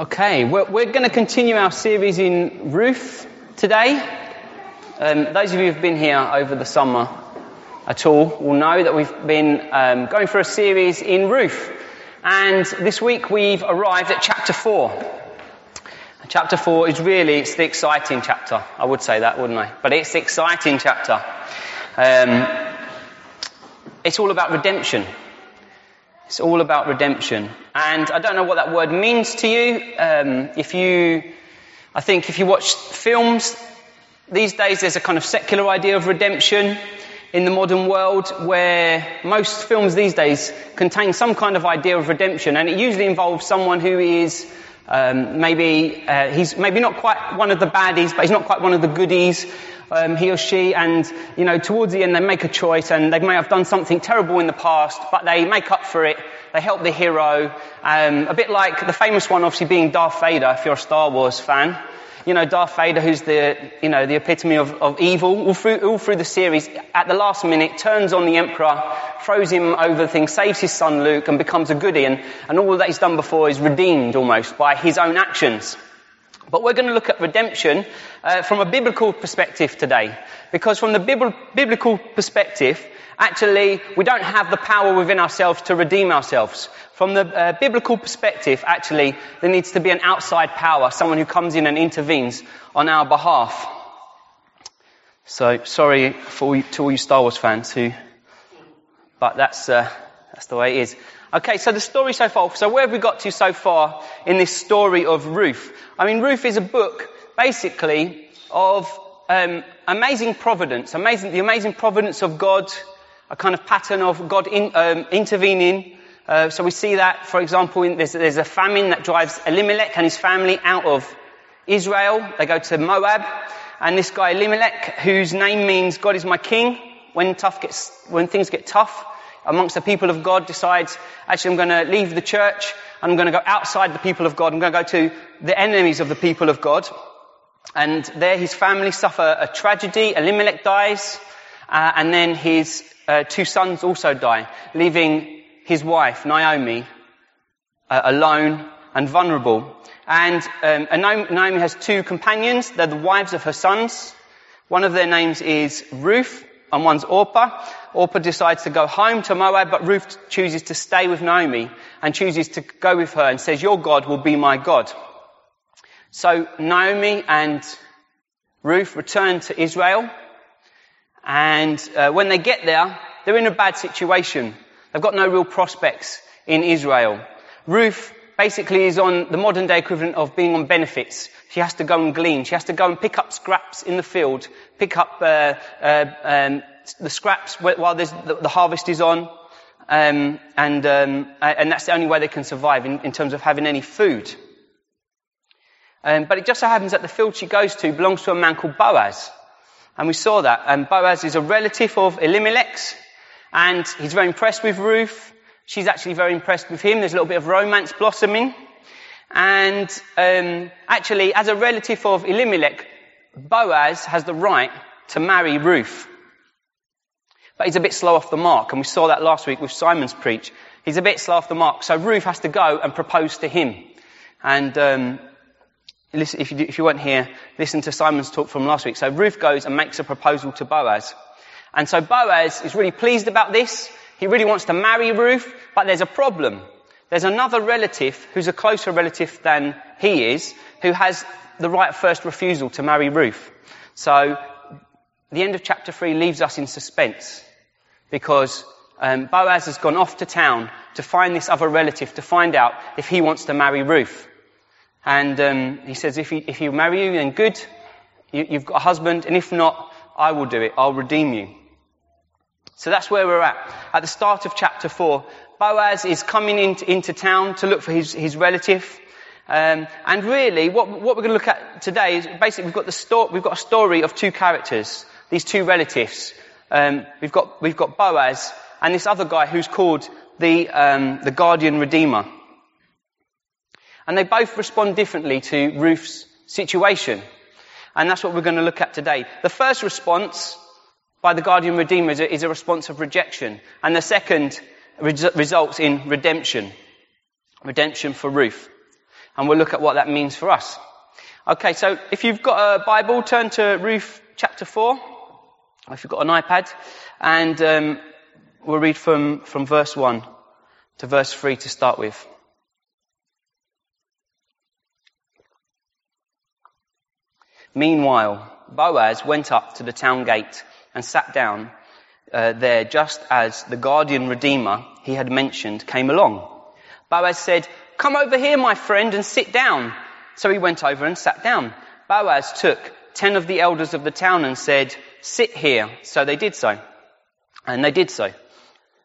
Okay, we're, we're going to continue our series in Ruth today. Um, those of you who've been here over the summer at all will know that we've been um, going through a series in Ruth. And this week we've arrived at chapter 4. Chapter 4 is really, it's the exciting chapter. I would say that, wouldn't I? But it's the exciting chapter. Um, it's all about redemption. It's all about redemption. And I don't know what that word means to you. Um, if you, I think if you watch films, these days there's a kind of secular idea of redemption in the modern world where most films these days contain some kind of idea of redemption and it usually involves someone who is um, maybe uh, he's maybe not quite one of the baddies, but he's not quite one of the goodies um, he or she, and you know, towards the end they make a choice, and they may have done something terrible in the past, but they make up for it. They help the hero, um, a bit like the famous one, obviously being Darth Vader, if you're a Star Wars fan. You know, Darth Vader, who's the, you know, the epitome of, of evil, all through, all through the series, at the last minute, turns on the Emperor, throws him over the thing, saves his son Luke, and becomes a goodie, and, and all that he's done before is redeemed almost by his own actions. But we're going to look at redemption uh, from a biblical perspective today. Because from the biblical perspective, actually, we don't have the power within ourselves to redeem ourselves. From the uh, biblical perspective, actually, there needs to be an outside power, someone who comes in and intervenes on our behalf. So, sorry for all you, to all you Star Wars fans who, but that's, uh, that's the way it is. Okay, so the story so far, so where have we got to so far in this story of Ruth? I mean, Ruth is a book, basically, of um, amazing providence, amazing, the amazing providence of God, a kind of pattern of God in, um, intervening. Uh, so we see that, for example, in, there's, there's a famine that drives Elimelech and his family out of Israel. They go to Moab, and this guy Elimelech, whose name means God is my king, when tough gets, when things get tough, amongst the people of God decides, actually I'm going to leave the church and I'm going to go outside the people of God. I'm going to go to the enemies of the people of God. And there his family suffer a tragedy. Elimelech dies. Uh, and then his uh, two sons also die, leaving his wife, Naomi, uh, alone and vulnerable. And um, Naomi has two companions. They're the wives of her sons. One of their names is Ruth, and one's Orpah. Orpah decides to go home to Moab, but Ruth chooses to stay with Naomi and chooses to go with her and says, your God will be my God. So Naomi and Ruth return to Israel and uh, when they get there, they're in a bad situation. They've got no real prospects in Israel. Ruth basically is on the modern day equivalent of being on benefits. She has to go and glean. She has to go and pick up scraps in the field, pick up uh, uh, um, the scraps while the, the, harvest is on, um, and um, and that's the only way they can survive in, in terms of having any food. Um, but it just so happens that the field she goes to belongs to a man called Boaz, and we saw that. And Boaz is a relative of Elimelech's, and he's very impressed with Ruth. She's actually very impressed with him. There's a little bit of romance blossoming. And um, actually, as a relative of Elimelech, Boaz has the right to marry Ruth. But he's a bit slow off the mark, and we saw that last week with Simon's preach. He's a bit slow off the mark, so Ruth has to go and propose to him. And um, listen, if, you, if you weren't here, listen to Simon's talk from last week. So Ruth goes and makes a proposal to Boaz. And so Boaz is really pleased about this. He really wants to marry Ruth, but there's a problem. There's another relative who's a closer relative than he is, who has the right first refusal to marry Ruth. So the end of chapter 3 leaves us in suspense because um, Boaz has gone off to town to find this other relative to find out if he wants to marry Ruth. And um, he says, if he, if he marry you, then good. You, you've got a husband, and if not, I will do it. I'll redeem you. So that's where we're at. At the start of chapter 4, Boaz is coming into, into town to look for his, his relative. Um, and really, what, what, we're going to look at today is basically we've got, the sto- we've got a story of two characters, these two relatives. Um, we've got we've got Boaz and this other guy who's called the um, the guardian redeemer, and they both respond differently to Ruth's situation, and that's what we're going to look at today. The first response by the guardian redeemer is a, is a response of rejection, and the second results in redemption. Redemption for Ruth. and we'll look at what that means for us. Okay, so if you've got a Bible, turn to Ruth chapter 4, or if you've got an iPad, and um, we'll read from, from verse 1 to verse 3 to start with. Meanwhile, Boaz went up to the town gate and sat down uh, there just as the guardian redeemer he had mentioned came along. Boaz said, Come over here, my friend, and sit down. So he went over and sat down. Boaz took ten of the elders of the town and said, Sit here. So they did so. And they did so.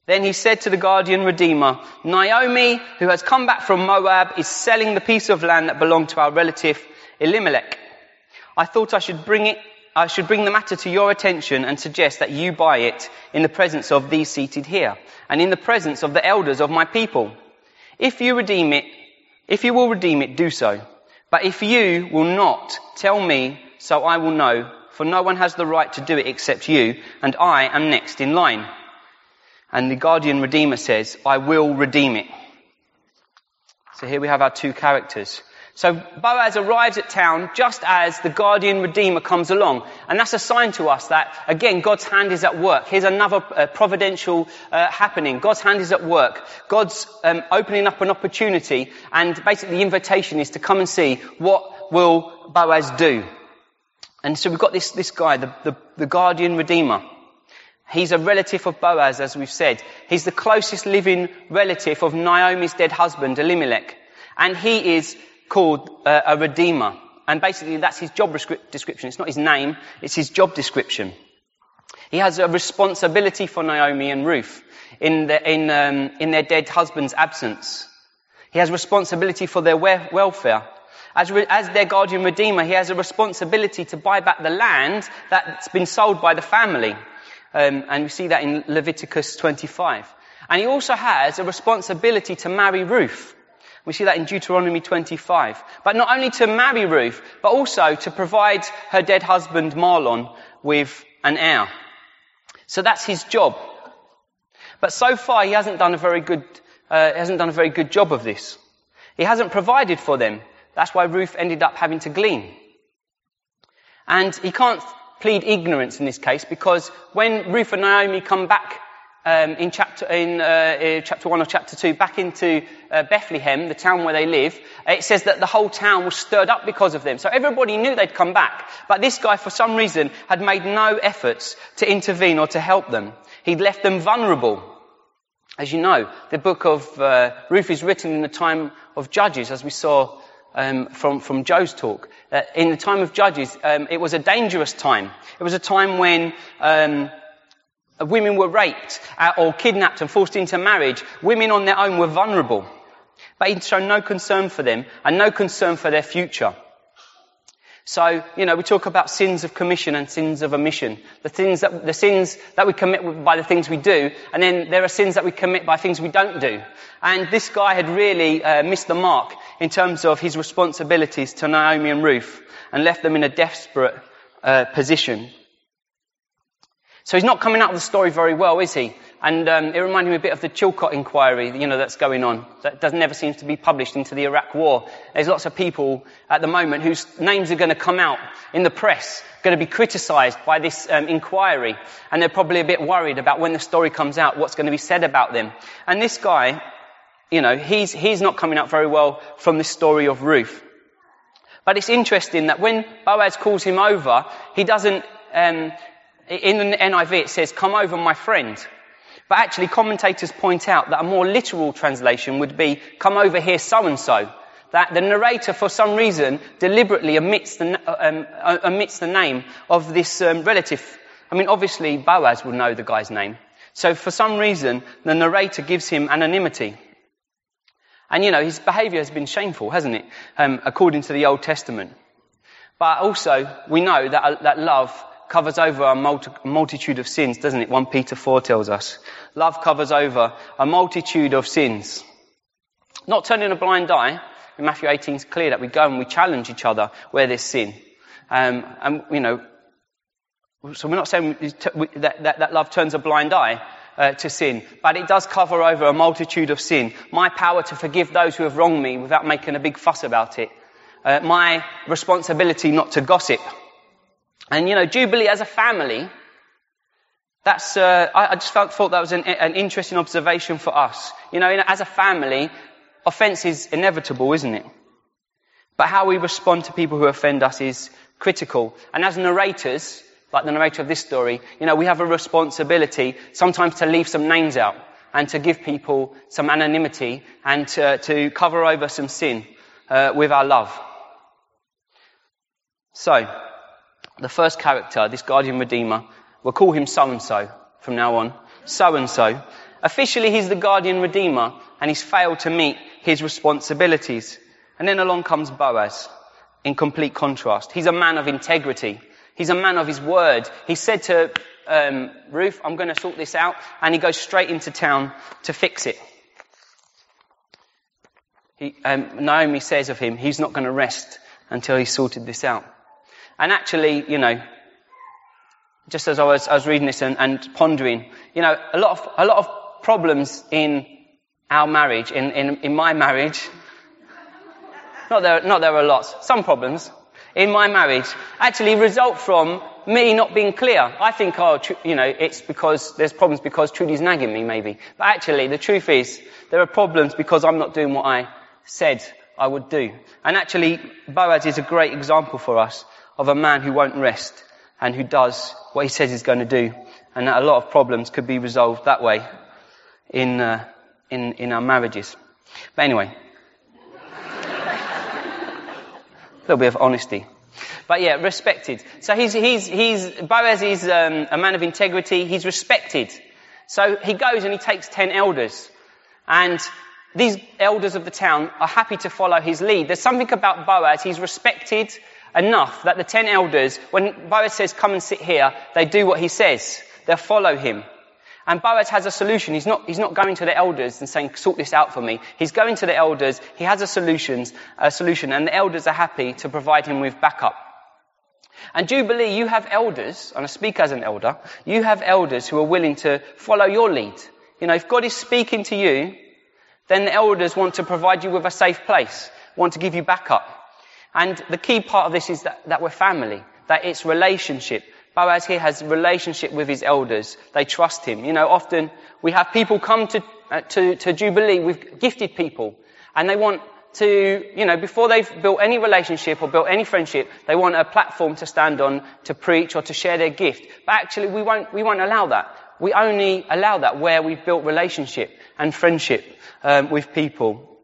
Then he said to the guardian redeemer, Naomi, who has come back from Moab, is selling the piece of land that belonged to our relative Elimelech. I thought I should bring it, I should bring the matter to your attention and suggest that you buy it in the presence of these seated here and in the presence of the elders of my people. If you redeem it, if you will redeem it, do so. But if you will not, tell me so I will know, for no one has the right to do it except you, and I am next in line. And the guardian redeemer says, I will redeem it. So here we have our two characters. So Boaz arrives at town just as the guardian redeemer comes along. And that's a sign to us that, again, God's hand is at work. Here's another uh, providential uh, happening. God's hand is at work. God's um, opening up an opportunity. And basically the invitation is to come and see what will Boaz do. And so we've got this, this guy, the, the, the guardian redeemer. He's a relative of Boaz, as we've said. He's the closest living relative of Naomi's dead husband, Elimelech. And he is called uh, a redeemer. And basically that's his job description. It's not his name, it's his job description. He has a responsibility for Naomi and Ruth in, the, in, um, in their dead husband's absence. He has responsibility for their welfare. As, re- as their guardian redeemer, he has a responsibility to buy back the land that's been sold by the family. Um, and we see that in Leviticus 25. And he also has a responsibility to marry Ruth. We see that in Deuteronomy 25. But not only to marry Ruth, but also to provide her dead husband Mahlon with an heir. So that's his job. But so far he hasn't done a very good, uh, hasn't done a very good job of this. He hasn't provided for them. That's why Ruth ended up having to glean. And he can't plead ignorance in this case because when Ruth and Naomi come back um, in chapter in, uh, chapter one or chapter two back into uh, Bethlehem, the town where they live, it says that the whole town was stirred up because of them. So everybody knew they'd come back, but this guy, for some reason, had made no efforts to intervene or to help them. He'd left them vulnerable. As you know, the book of uh, Ruth is written in the time of Judges, as we saw um, from from Joe's talk. Uh, in the time of Judges, um, it was a dangerous time. It was a time when um, women were raped uh, or kidnapped and forced into marriage, women on their own were vulnerable. But he'd shown no concern for them and no concern for their future. So, you know, we talk about sins of commission and sins of omission. The sins that, the sins that we commit by the things we do, and then there are sins that we commit by things we don't do. And this guy had really uh, missed the mark in terms of his responsibilities to Naomi and Ruth and left them in a desperate uh, position. So he's not coming out of the story very well, is he? And um, it reminded me a bit of the Chilcot inquiry, you know, that's going on. That does never seems to be published into the Iraq War. There's lots of people at the moment whose names are going to come out in the press, going to be criticised by this um, inquiry, and they're probably a bit worried about when the story comes out, what's going to be said about them. And this guy, you know, he's he's not coming out very well from this story of Ruth. But it's interesting that when Boaz calls him over, he doesn't um, in the NIV it says, come over my friend. But actually commentators point out that a more literal translation would be, come over here so and so. That the narrator for some reason deliberately omits the, um, uh, omits the name of this um, relative. I mean obviously Boaz would know the guy's name. So for some reason the narrator gives him anonymity. And you know, his behavior has been shameful, hasn't it? Um, according to the Old Testament. But also, we know that, uh, that love covers over a multitude of sins, doesn't it? 1 Peter 4 tells us. Love covers over a multitude of sins. Not turning a blind eye. In Matthew 18 it's clear that we go and we challenge each other where there's sin. Um, and, you know, so we're not saying that, that, that love turns a blind eye, uh, to sin, but it does cover over a multitude of sin. My power to forgive those who have wronged me without making a big fuss about it. Uh, my responsibility not to gossip. And you know, Jubilee as a family, that's, uh, I, I, just felt, thought that was an, an, interesting observation for us. You know, as a family, offense is inevitable, isn't it? But how we respond to people who offend us is critical. And as narrators, like the narrator of this story, you know, we have a responsibility sometimes to leave some names out and to give people some anonymity and to, to cover over some sin uh, with our love. So, the first character, this guardian redeemer, we'll call him so and so from now on. So and so. Officially, he's the guardian redeemer and he's failed to meet his responsibilities. And then along comes Boaz in complete contrast. He's a man of integrity. He's a man of his word. He said to um, Ruth, I'm going to sort this out. And he goes straight into town to fix it. He, um, Naomi says of him, he's not going to rest until he's sorted this out. And actually, you know, just as I was, I was reading this and, and, pondering, you know, a lot of, a lot of problems in our marriage, in, in, in my marriage, not there, not there are lots, some problems in my marriage actually result from me not being clear. I think, oh, you know, it's because there's problems because Trudy's nagging me, maybe. But actually, the truth is, there are problems because I'm not doing what I said I would do. And actually, Boaz is a great example for us of a man who won't rest and who does what he says he's going to do. And that a lot of problems could be resolved that way in, uh, in, in our marriages. But anyway, a little bit of honesty. But yeah, respected. So he's, he's, he's, Boaz is um, a man of integrity. He's respected. So he goes and he takes ten elders. And these elders of the town are happy to follow his lead. There's something about Boaz. He's respected enough that the ten elders, when Boaz says, come and sit here, they do what he says. They'll follow him. And Boaz has a solution. He's not, he's not going to the elders and saying, sort this out for me. He's going to the elders. He has a solution, a solution, and the elders are happy to provide him with backup. And Jubilee, you have elders, and I speak as an elder, you have elders who are willing to follow your lead. You know, if God is speaking to you, then the elders want to provide you with a safe place, want to give you backup. And the key part of this is that, that we're family, that it's relationship, Boaz here has relationship with his elders. They trust him. You know, often we have people come to, uh, to, to Jubilee with gifted people and they want to, you know, before they've built any relationship or built any friendship, they want a platform to stand on to preach or to share their gift. But actually we won't, we won't allow that. We only allow that where we've built relationship and friendship um, with people,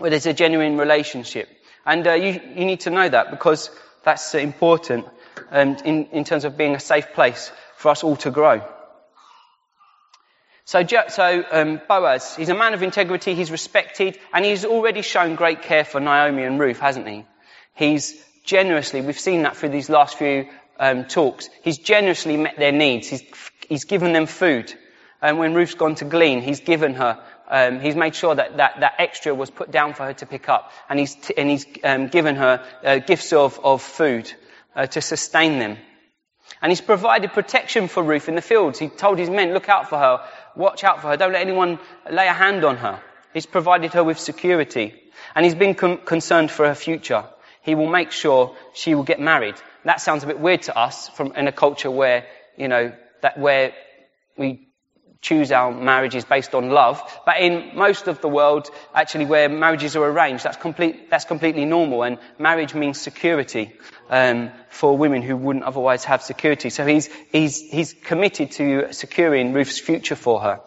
where there's a genuine relationship. And uh, you, you need to know that because that's important um, in, in terms of being a safe place for us all to grow. So, so um, Boaz, he's a man of integrity, he's respected, and he's already shown great care for Naomi and Ruth, hasn't he? He's generously, we've seen that through these last few um, talks, he's generously met their needs. He's, he's given them food. And when Ruth's gone to glean, he's given her, um, he's made sure that, that that extra was put down for her to pick up. And he's, t- and he's um, given her uh, gifts of, of food uh, to sustain them. And he's provided protection for Ruth in the fields. He told his men, look out for her, watch out for her, don't let anyone lay a hand on her. He's provided her with security. And he's been concerned for her future. He will make sure she will get married. That sounds a bit weird to us from in a culture where, you know, that where we choose our marriages based on love. But in most of the world, actually where marriages are arranged, that's, complete, that's completely normal. And marriage means security um, for women who wouldn't otherwise have security. So he's, he's, he's committed to securing Ruth's future for her.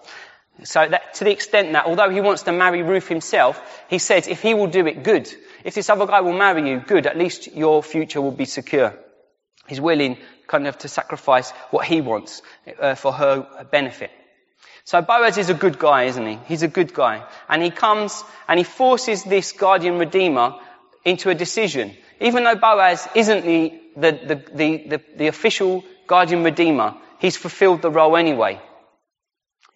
So that, to the extent that although he wants to marry Ruth himself, he says if he will do it good, if this other guy will marry you, good, at least your future will be secure. He's willing kind of to sacrifice what he wants uh, for her benefit. So Boaz is a good guy, isn't he? He's a good guy. And he comes and he forces this guardian redeemer into a decision. Even though Boaz isn't the, the, the, the, the official guardian redeemer, he's fulfilled the role anyway.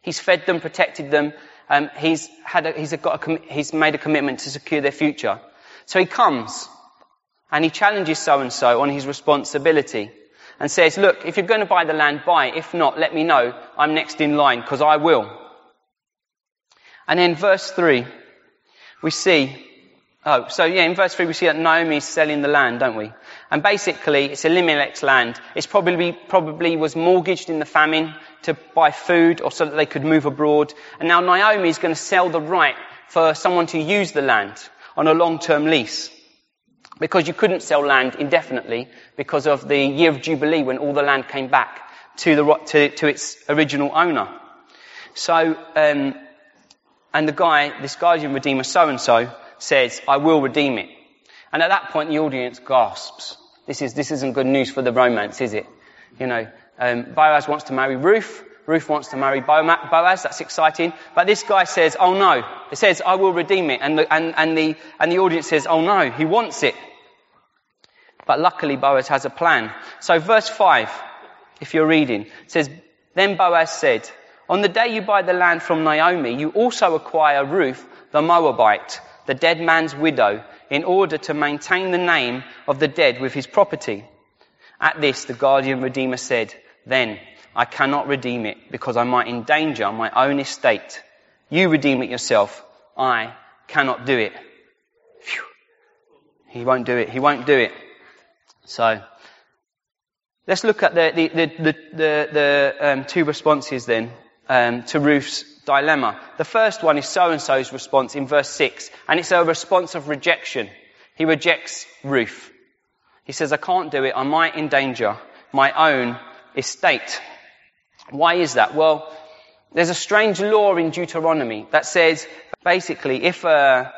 He's fed them, protected them, um, he's, had a, he's, got a, he's made a commitment to secure their future. So he comes and he challenges so and so on his responsibility. And says, look, if you're going to buy the land, buy. If not, let me know. I'm next in line because I will. And then verse 3, we see, oh, so yeah, in verse 3 we see that Naomi's selling the land, don't we? And basically, it's Elimelech's land. It's probably, probably was mortgaged in the famine to buy food or so that they could move abroad. And now Naomi is going to sell the right for someone to use the land on a long-term lease because you couldn't sell land indefinitely because of the year of Jubilee when all the land came back to, the, to, to its original owner. So, um, and the guy, this guardian redeemer so-and-so, says, I will redeem it. And at that point the audience gasps. This, is, this isn't good news for the romance, is it? You know, um, Boaz wants to marry Ruth. Ruth wants to marry Boaz. That's exciting. But this guy says, oh no. It says, I will redeem it. And the, and, and the, and the audience says, oh no, he wants it. But luckily Boaz has a plan. So verse 5, if you're reading, says, Then Boaz said, On the day you buy the land from Naomi, you also acquire Ruth, the Moabite, the dead man's widow, in order to maintain the name of the dead with his property. At this, the guardian redeemer said, Then I cannot redeem it because I might endanger my own estate. You redeem it yourself. I cannot do it. Phew. He won't do it. He won't do it. So, let's look at the, the, the, the, the um, two responses then um, to Ruth's dilemma. The first one is so-and-so's response in verse 6, and it's a response of rejection. He rejects Ruth. He says, I can't do it. I might endanger my own estate. Why is that? Well, there's a strange law in Deuteronomy that says, basically, if a,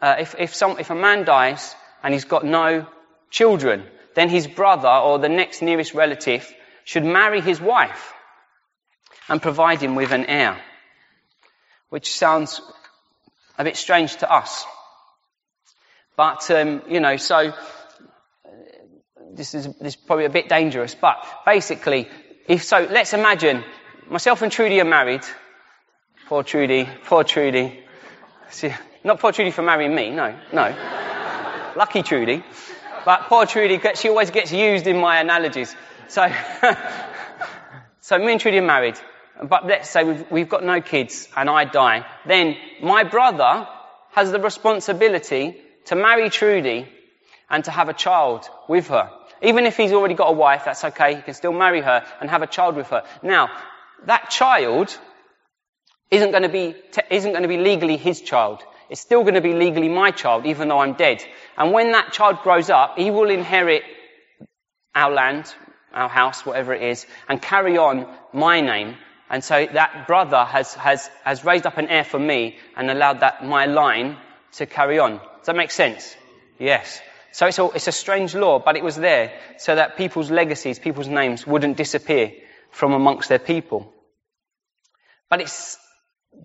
uh, if, if, some, if a man dies and he's got no children, then his brother or the next nearest relative should marry his wife and provide him with an heir. Which sounds a bit strange to us. But, um, you know, so this is, this is probably a bit dangerous, but basically, if so, let's imagine myself and Trudy are married. Poor Trudy, poor Trudy. See, not poor Trudy for marrying me, no, no. Lucky Trudy. But poor Trudy, she always gets used in my analogies. So, so me and Trudy are married. But let's say we've, we've got no kids and I die. Then my brother has the responsibility to marry Trudy and to have a child with her. Even if he's already got a wife, that's okay. He can still marry her and have a child with her. Now, that child isn't going to be, isn't going to be legally his child. It's still going to be legally my child, even though I'm dead. And when that child grows up, he will inherit our land, our house, whatever it is, and carry on my name. And so that brother has, has, has raised up an heir for me and allowed that, my line to carry on. Does that make sense? Yes. So it's a, it's a strange law, but it was there so that people's legacies, people's names wouldn't disappear from amongst their people. But it's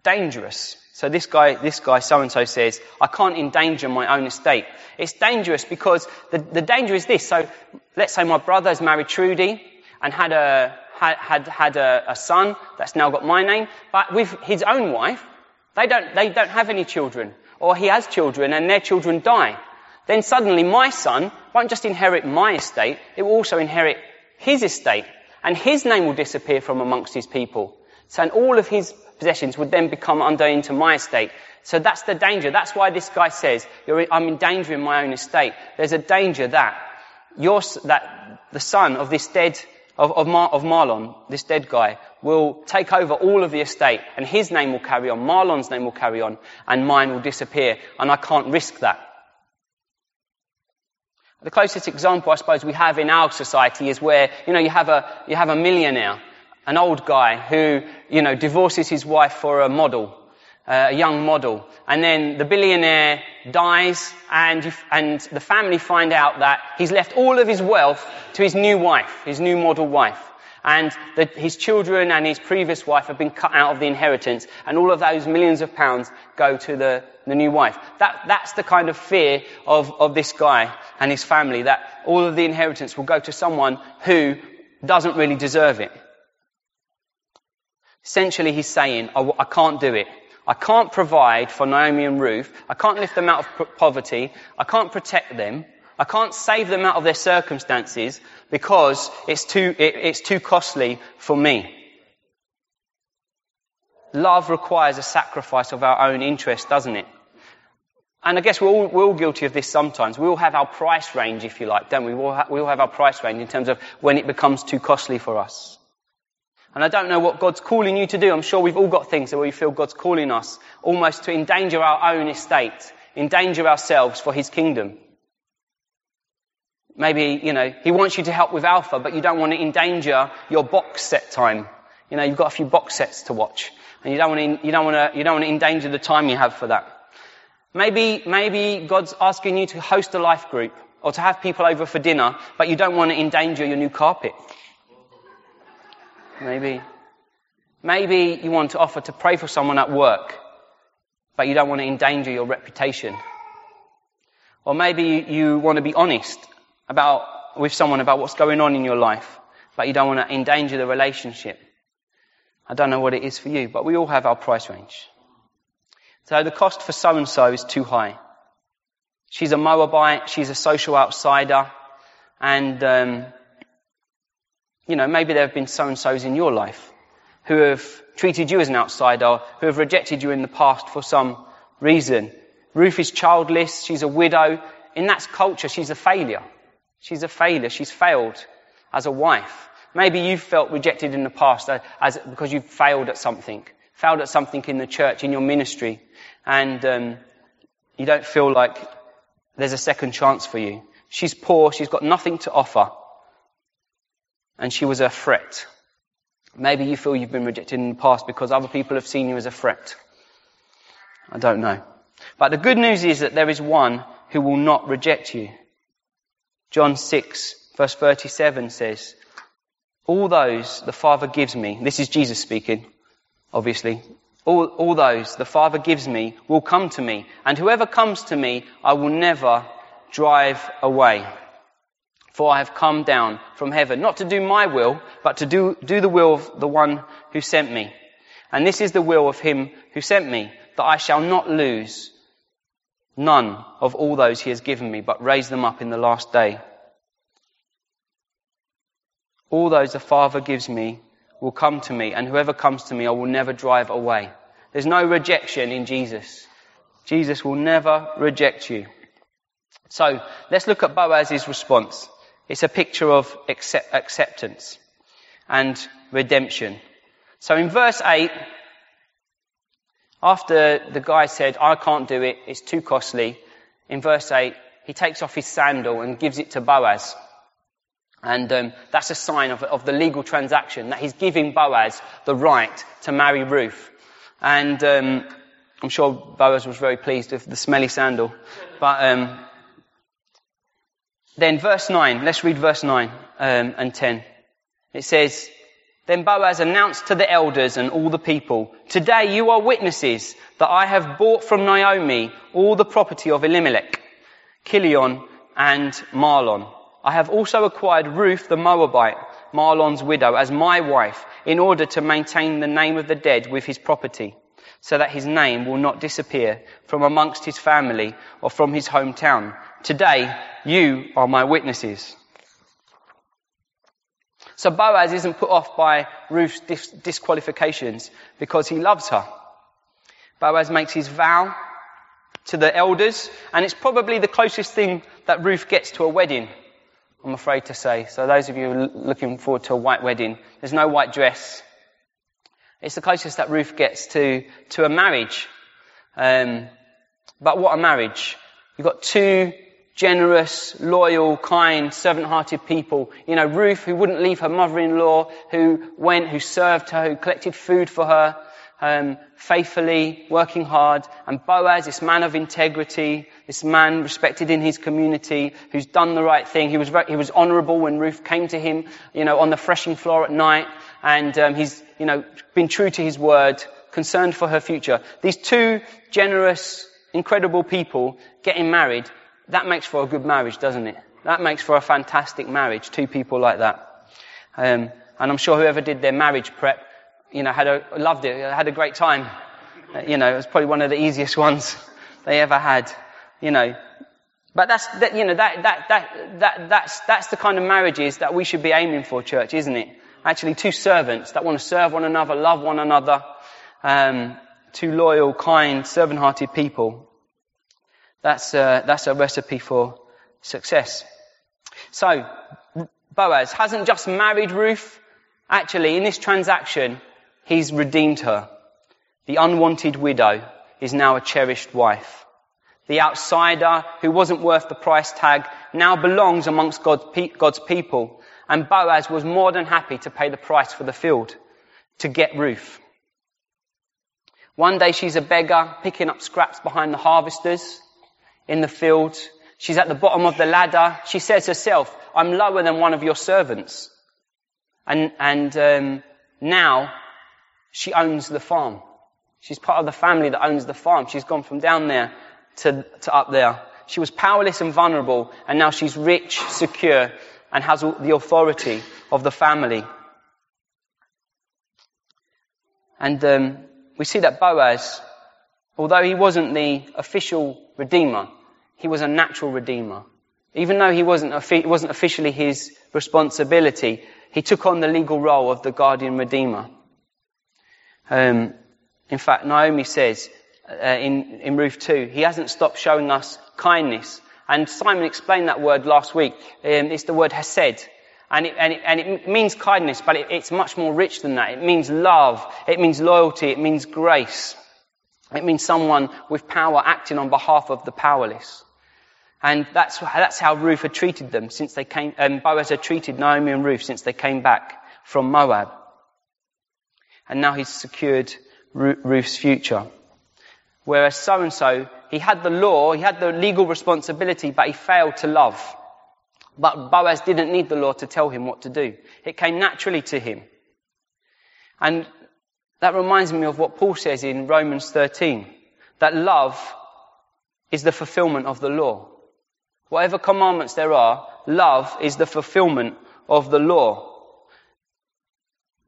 dangerous so this guy, this guy so-and-so says, I can't endanger my own estate. It's dangerous because the, the danger is this. So let's say my brother has married Trudy and had a, had, had, had a, a son that's now got my name, but with his own wife, they don't, they don't have any children. Or he has children and their children die. Then suddenly my son won't just inherit my estate, it will also inherit his estate. And his name will disappear from amongst his people. So and all of his possessions would then become under into my estate. So that's the danger. That's why this guy says, I'm endangering my own estate. There's a danger that your, that the son of this dead, of, of, Mar, of Mahlon, this dead guy, will take over all of the estate and his name will carry on, Mahlon's name will carry on, and mine will disappear, and I can't risk that. The closest example, I suppose, we have in our society is where, you know, you have a, you have a millionaire an old guy who, you know, divorces his wife for a model, uh, a young model. And then the billionaire dies and, and the family find out that he's left all of his wealth to his new wife, his new model wife. And that his children and his previous wife have been cut out of the inheritance and all of those millions of pounds go to the, the new wife. That, that's the kind of fear of, of this guy and his family, that all of the inheritance will go to someone who doesn't really deserve it. Essentially, he's saying, I, I can't do it. I can't provide for Naomi and Ruth. I can't lift them out of poverty. I can't protect them. I can't save them out of their circumstances because it's too, it, it's too costly for me. Love requires a sacrifice of our own interest, doesn't it? And I guess we're all, we're all guilty of this sometimes. We all have our price range, if you like, don't we? We all, ha- we all have our price range in terms of when it becomes too costly for us. And I don't know what God's calling you to do. I'm sure we've all got things where we feel God's calling us almost to endanger our own estate, endanger ourselves for His kingdom. Maybe, you know, He wants you to help with Alpha, but you don't want to endanger your box set time. You know, you've got a few box sets to watch, and you don't want to, you don't want to, you don't want to endanger the time you have for that. Maybe, maybe God's asking you to host a life group or to have people over for dinner, but you don't want to endanger your new carpet. Maybe. Maybe you want to offer to pray for someone at work, but you don't want to endanger your reputation. Or maybe you want to be honest about, with someone about what's going on in your life, but you don't want to endanger the relationship. I don't know what it is for you, but we all have our price range. So the cost for so and so is too high. She's a Moabite, she's a social outsider, and um, you know maybe there have been so and so's in your life who have treated you as an outsider, who have rejected you in the past for some reason. Ruth is childless, she's a widow. In that culture, she's a failure. She's a failure. She's failed as a wife. Maybe you've felt rejected in the past as, because you've failed at something, failed at something in the church, in your ministry, and um, you don't feel like there's a second chance for you. She's poor. She's got nothing to offer, and she was a threat. Maybe you feel you've been rejected in the past because other people have seen you as a threat. I don't know. But the good news is that there is one who will not reject you. John 6 verse 37 says, all those the Father gives me, this is Jesus speaking, obviously, all, all those the Father gives me will come to me, and whoever comes to me I will never drive away. For I have come down from heaven, not to do my will, but to do, do the will of the one who sent me. And this is the will of him who sent me, that I shall not lose none of all those he has given me, but raise them up in the last day. All those the Father gives me will come to me, and whoever comes to me I will never drive away. There's no rejection in Jesus. Jesus will never reject you. So, let's look at Boaz's response. It's a picture of accept- acceptance and redemption. So in verse 8, after the guy said, I can't do it, it's too costly, in verse 8, he takes off his sandal and gives it to Boaz. And um, that's a sign of, of, the legal transaction, that he's giving Boaz the right to marry Ruth. And um, I'm sure Boaz was very pleased with the smelly sandal. But um, then verse 9, let's read verse 9 um, and 10. It says, Then Boaz announced to the elders and all the people, Today you are witnesses that I have bought from Naomi all the property of Elimelech, Kilion and Mahlon I have also acquired Ruth the Moabite, Mahlon's widow, as my wife, in order to maintain the name of the dead with his property, so that his name will not disappear from amongst his family or from his hometown. Today, you are my witnesses. So Boaz isn't put off by Ruth's dis- disqualifications because he loves her. Boaz makes his vow to the elders, and it's probably the closest thing that Ruth gets to a wedding. I'm afraid to say. So those of you looking forward to a white wedding, there's no white dress. It's the closest that Ruth gets to, to a marriage. Um, but what a marriage. You've got two generous, loyal, kind, servant-hearted people. You know, Ruth, who wouldn't leave her mother-in-law, who went, who served her, who collected food for her, um, faithfully, working hard, and Boaz, this man of integrity, this man respected in his community, who's done the right thing. He was very, he was honourable when Ruth came to him, you know, on the threshing floor at night, and um, he's, you know, been true to his word, concerned for her future. These two generous, incredible people getting married, that makes for a good marriage, doesn't it? That makes for a fantastic marriage. Two people like that. Um, and I'm sure whoever did their marriage prep you know, had a, loved it, had a great time. Uh, you know, it was probably one of the easiest ones they ever had. You know, But that's, that, you know, that, that, that, that, that's, that's the kind of marriages that we should be aiming for, church, isn't it? Actually, two servants that want to serve one another, love one another, um, two loyal, kind, servant-hearted people. That's, uh, that's a recipe for success. So, Boaz hasn't just married Ruth. Actually, in this transaction, he's redeemed her. The unwanted widow is now a cherished wife. The outsider who wasn't worth the price tag now belongs amongst God's people. And Boaz was more than happy to pay the price for the field to get Ruth. One day she's a beggar picking up scraps behind the harvesters in the field. She's at the bottom of the ladder. She says herself, I'm lower than one of your servants. And, and um, now she owns the farm. She's part of the family that owns the farm. She's gone from down there to, to up there. She was powerless and vulnerable, and now she's rich, secure, and has the authority of the family. And um, we see that Boaz, although he wasn't the official redeemer, he was a natural redeemer. Even though he wasn't, it wasn't officially his responsibility, he took on the legal role of the guardian redeemer. Um, in fact, Naomi says uh, in, in Ruth 2, he hasn't stopped showing us kindness. And Simon explained that word last week. Um, it's the word hesed. And it, and it, and it means kindness, but it, it's much more rich than that. It means love. It means loyalty. It means grace. It means someone with power acting on behalf of the powerless. And that's, that's how Ruth had treated them since they came, um, Boaz had treated Naomi and Ruth since they came back from Moab. And now he's secured Ruth's future. Whereas so and so, he had the law, he had the legal responsibility, but he failed to love. But Boaz didn't need the law to tell him what to do. It came naturally to him. And that reminds me of what Paul says in Romans 13, that love is the fulfillment of the law. Whatever commandments there are, love is the fulfillment of the law.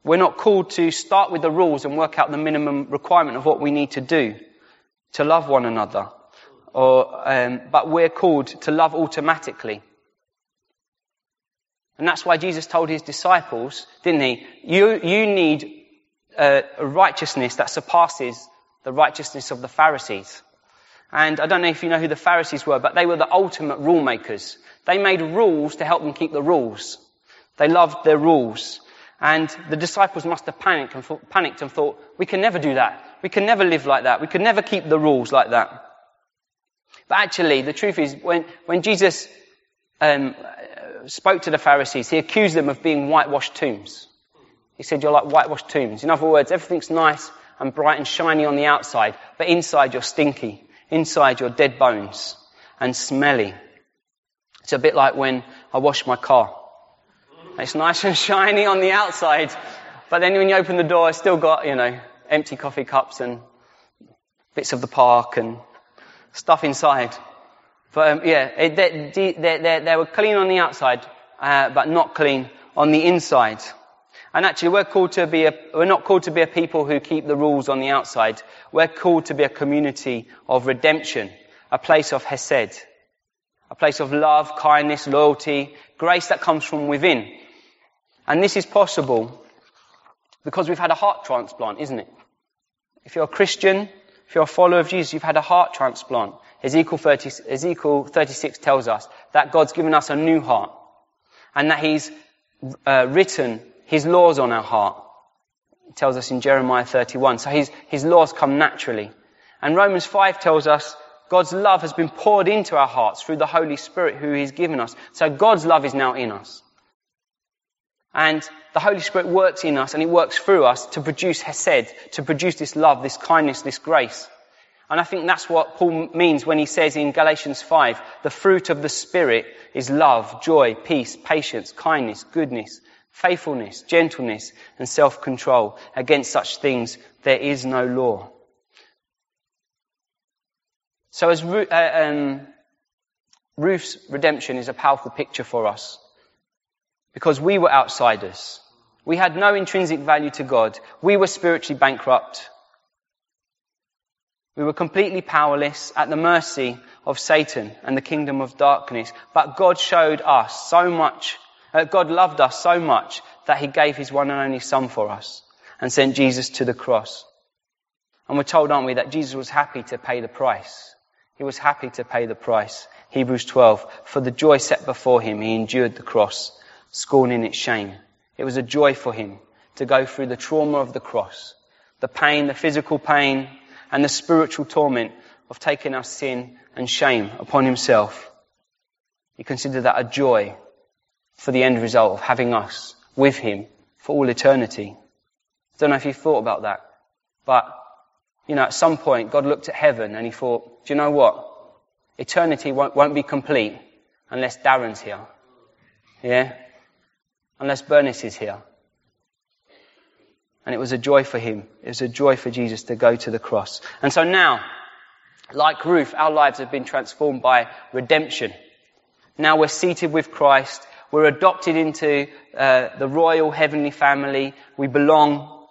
We're not called to start with the rules and work out the minimum requirement of what we need to do to love one another. Or, um, but we're called to love automatically. And that's why Jesus told his disciples, didn't he? You, you need uh, a righteousness that surpasses the righteousness of the Pharisees. And I don't know if you know who the Pharisees were, but they were the ultimate rule makers. They made rules to help them keep the rules. They loved their rules. And the disciples must have panicked and, thought, panicked and thought, we can never do that. We can never live like that. We can never keep the rules like that. But actually, the truth is, when, when Jesus um, spoke to the Pharisees, he accused them of being whitewashed tombs. He said, you're like whitewashed tombs. In other words, everything's nice and bright and shiny on the outside, but inside you're stinky. Inside you're dead bones and smelly. It's a bit like when I wash my car. It's nice and shiny on the outside, but then when you open the door, it's still got, you know, empty coffee cups and bits of the park and stuff inside. But um, yeah, it, they, they, they, they, were clean on the outside, uh, but not clean on the inside. And actually, we're called to be a, we're not called to be a people who keep the rules on the outside. We're called to be a community of redemption, a place of hesed, a place of love, kindness, loyalty, grace that comes from within. And this is possible because we've had a heart transplant, isn't it? If you're a Christian, if you're a follower of Jesus, you've had a heart transplant. Ezekiel, 30, Ezekiel 36 tells us that God's given us a new heart and that He's uh, written His laws on our heart. It tells us in Jeremiah 31. So His, His laws come naturally. And Romans 5 tells us God's love has been poured into our hearts through the Holy Spirit who He's given us. So God's love is now in us. And the Holy Spirit works in us and it works through us to produce Hesed, to produce this love, this kindness, this grace. And I think that's what Paul means when he says in Galatians 5, the fruit of the Spirit is love, joy, peace, patience, kindness, goodness, faithfulness, gentleness, and self-control. Against such things there is no law. So as uh, um, Ruth's redemption is a powerful picture for us because we were outsiders. We had no intrinsic value to God. We were spiritually bankrupt. We were completely powerless at the mercy of Satan and the kingdom of darkness. But God showed us so much, uh, God loved us so much that he gave his one and only son for us and sent Jesus to the cross. And we're told, aren't we, that Jesus was happy to pay the price. He was happy to pay the price. Hebrews 12. For the joy set before him, he endured the cross, scorning its shame. It was a joy for him to go through the trauma of the cross, the pain, the physical pain, and the spiritual torment of taking our sin and shame upon himself. He considered that a joy for the end result of having us with him for all eternity. Don't know if you've thought about that, but you know, at some point, God looked at heaven and he thought, do you know what? Eternity won't, won't be complete unless Darren's here. Yeah? Unless Bernice is here. And it was a joy for him. It was a joy for Jesus to go to the cross. And so now, like Ruth, our lives have been transformed by redemption. Now we're seated with Christ. We're adopted into uh, the royal heavenly family. We belong.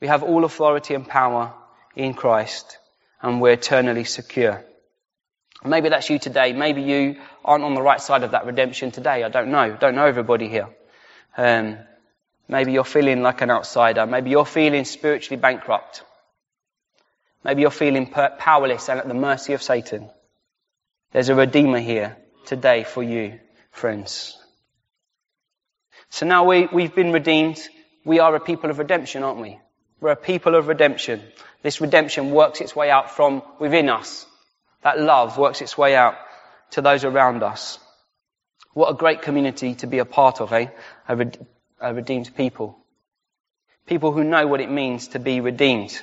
We have all authority and power in Christ and we're eternally secure. Maybe that's you today. Maybe you aren't on the right side of that redemption today. I don't know. Don't know everybody here. Um, maybe you're feeling like an outsider. Maybe you're feeling spiritually bankrupt. Maybe you're feeling powerless and at the mercy of Satan. There's a redeemer here today for you, friends. So now we, we've been redeemed. We are a people of redemption, aren't we? We're a people of redemption. This redemption works its way out from within us. That love works its way out to those around us. What a great community to be a part of, eh? A, a redeemed people. People who know what it means to be redeemed.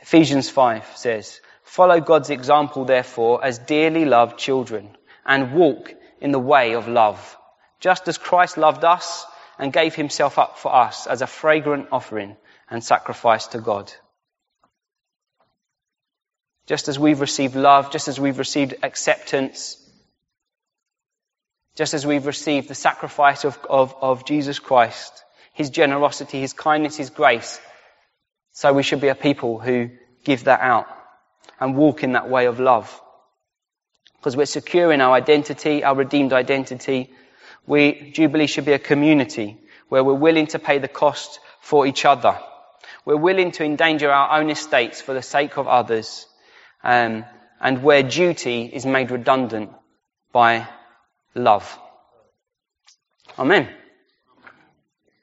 Ephesians 5 says, Follow God's example, therefore, as dearly loved children, and walk in the way of love, just as Christ loved us and gave himself up for us as a fragrant offering and sacrifice to God. Just as we've received love, just as we've received acceptance, just as we've received the sacrifice of, of, of Jesus Christ, His generosity, His kindness, His grace, so we should be a people who give that out and walk in that way of love. Because we're secure in our identity, our redeemed identity. We, Jubilee should be a community where we're willing to pay the cost for each other. We're willing to endanger our own estates for the sake of others, um, and where duty is made redundant by love. Amen.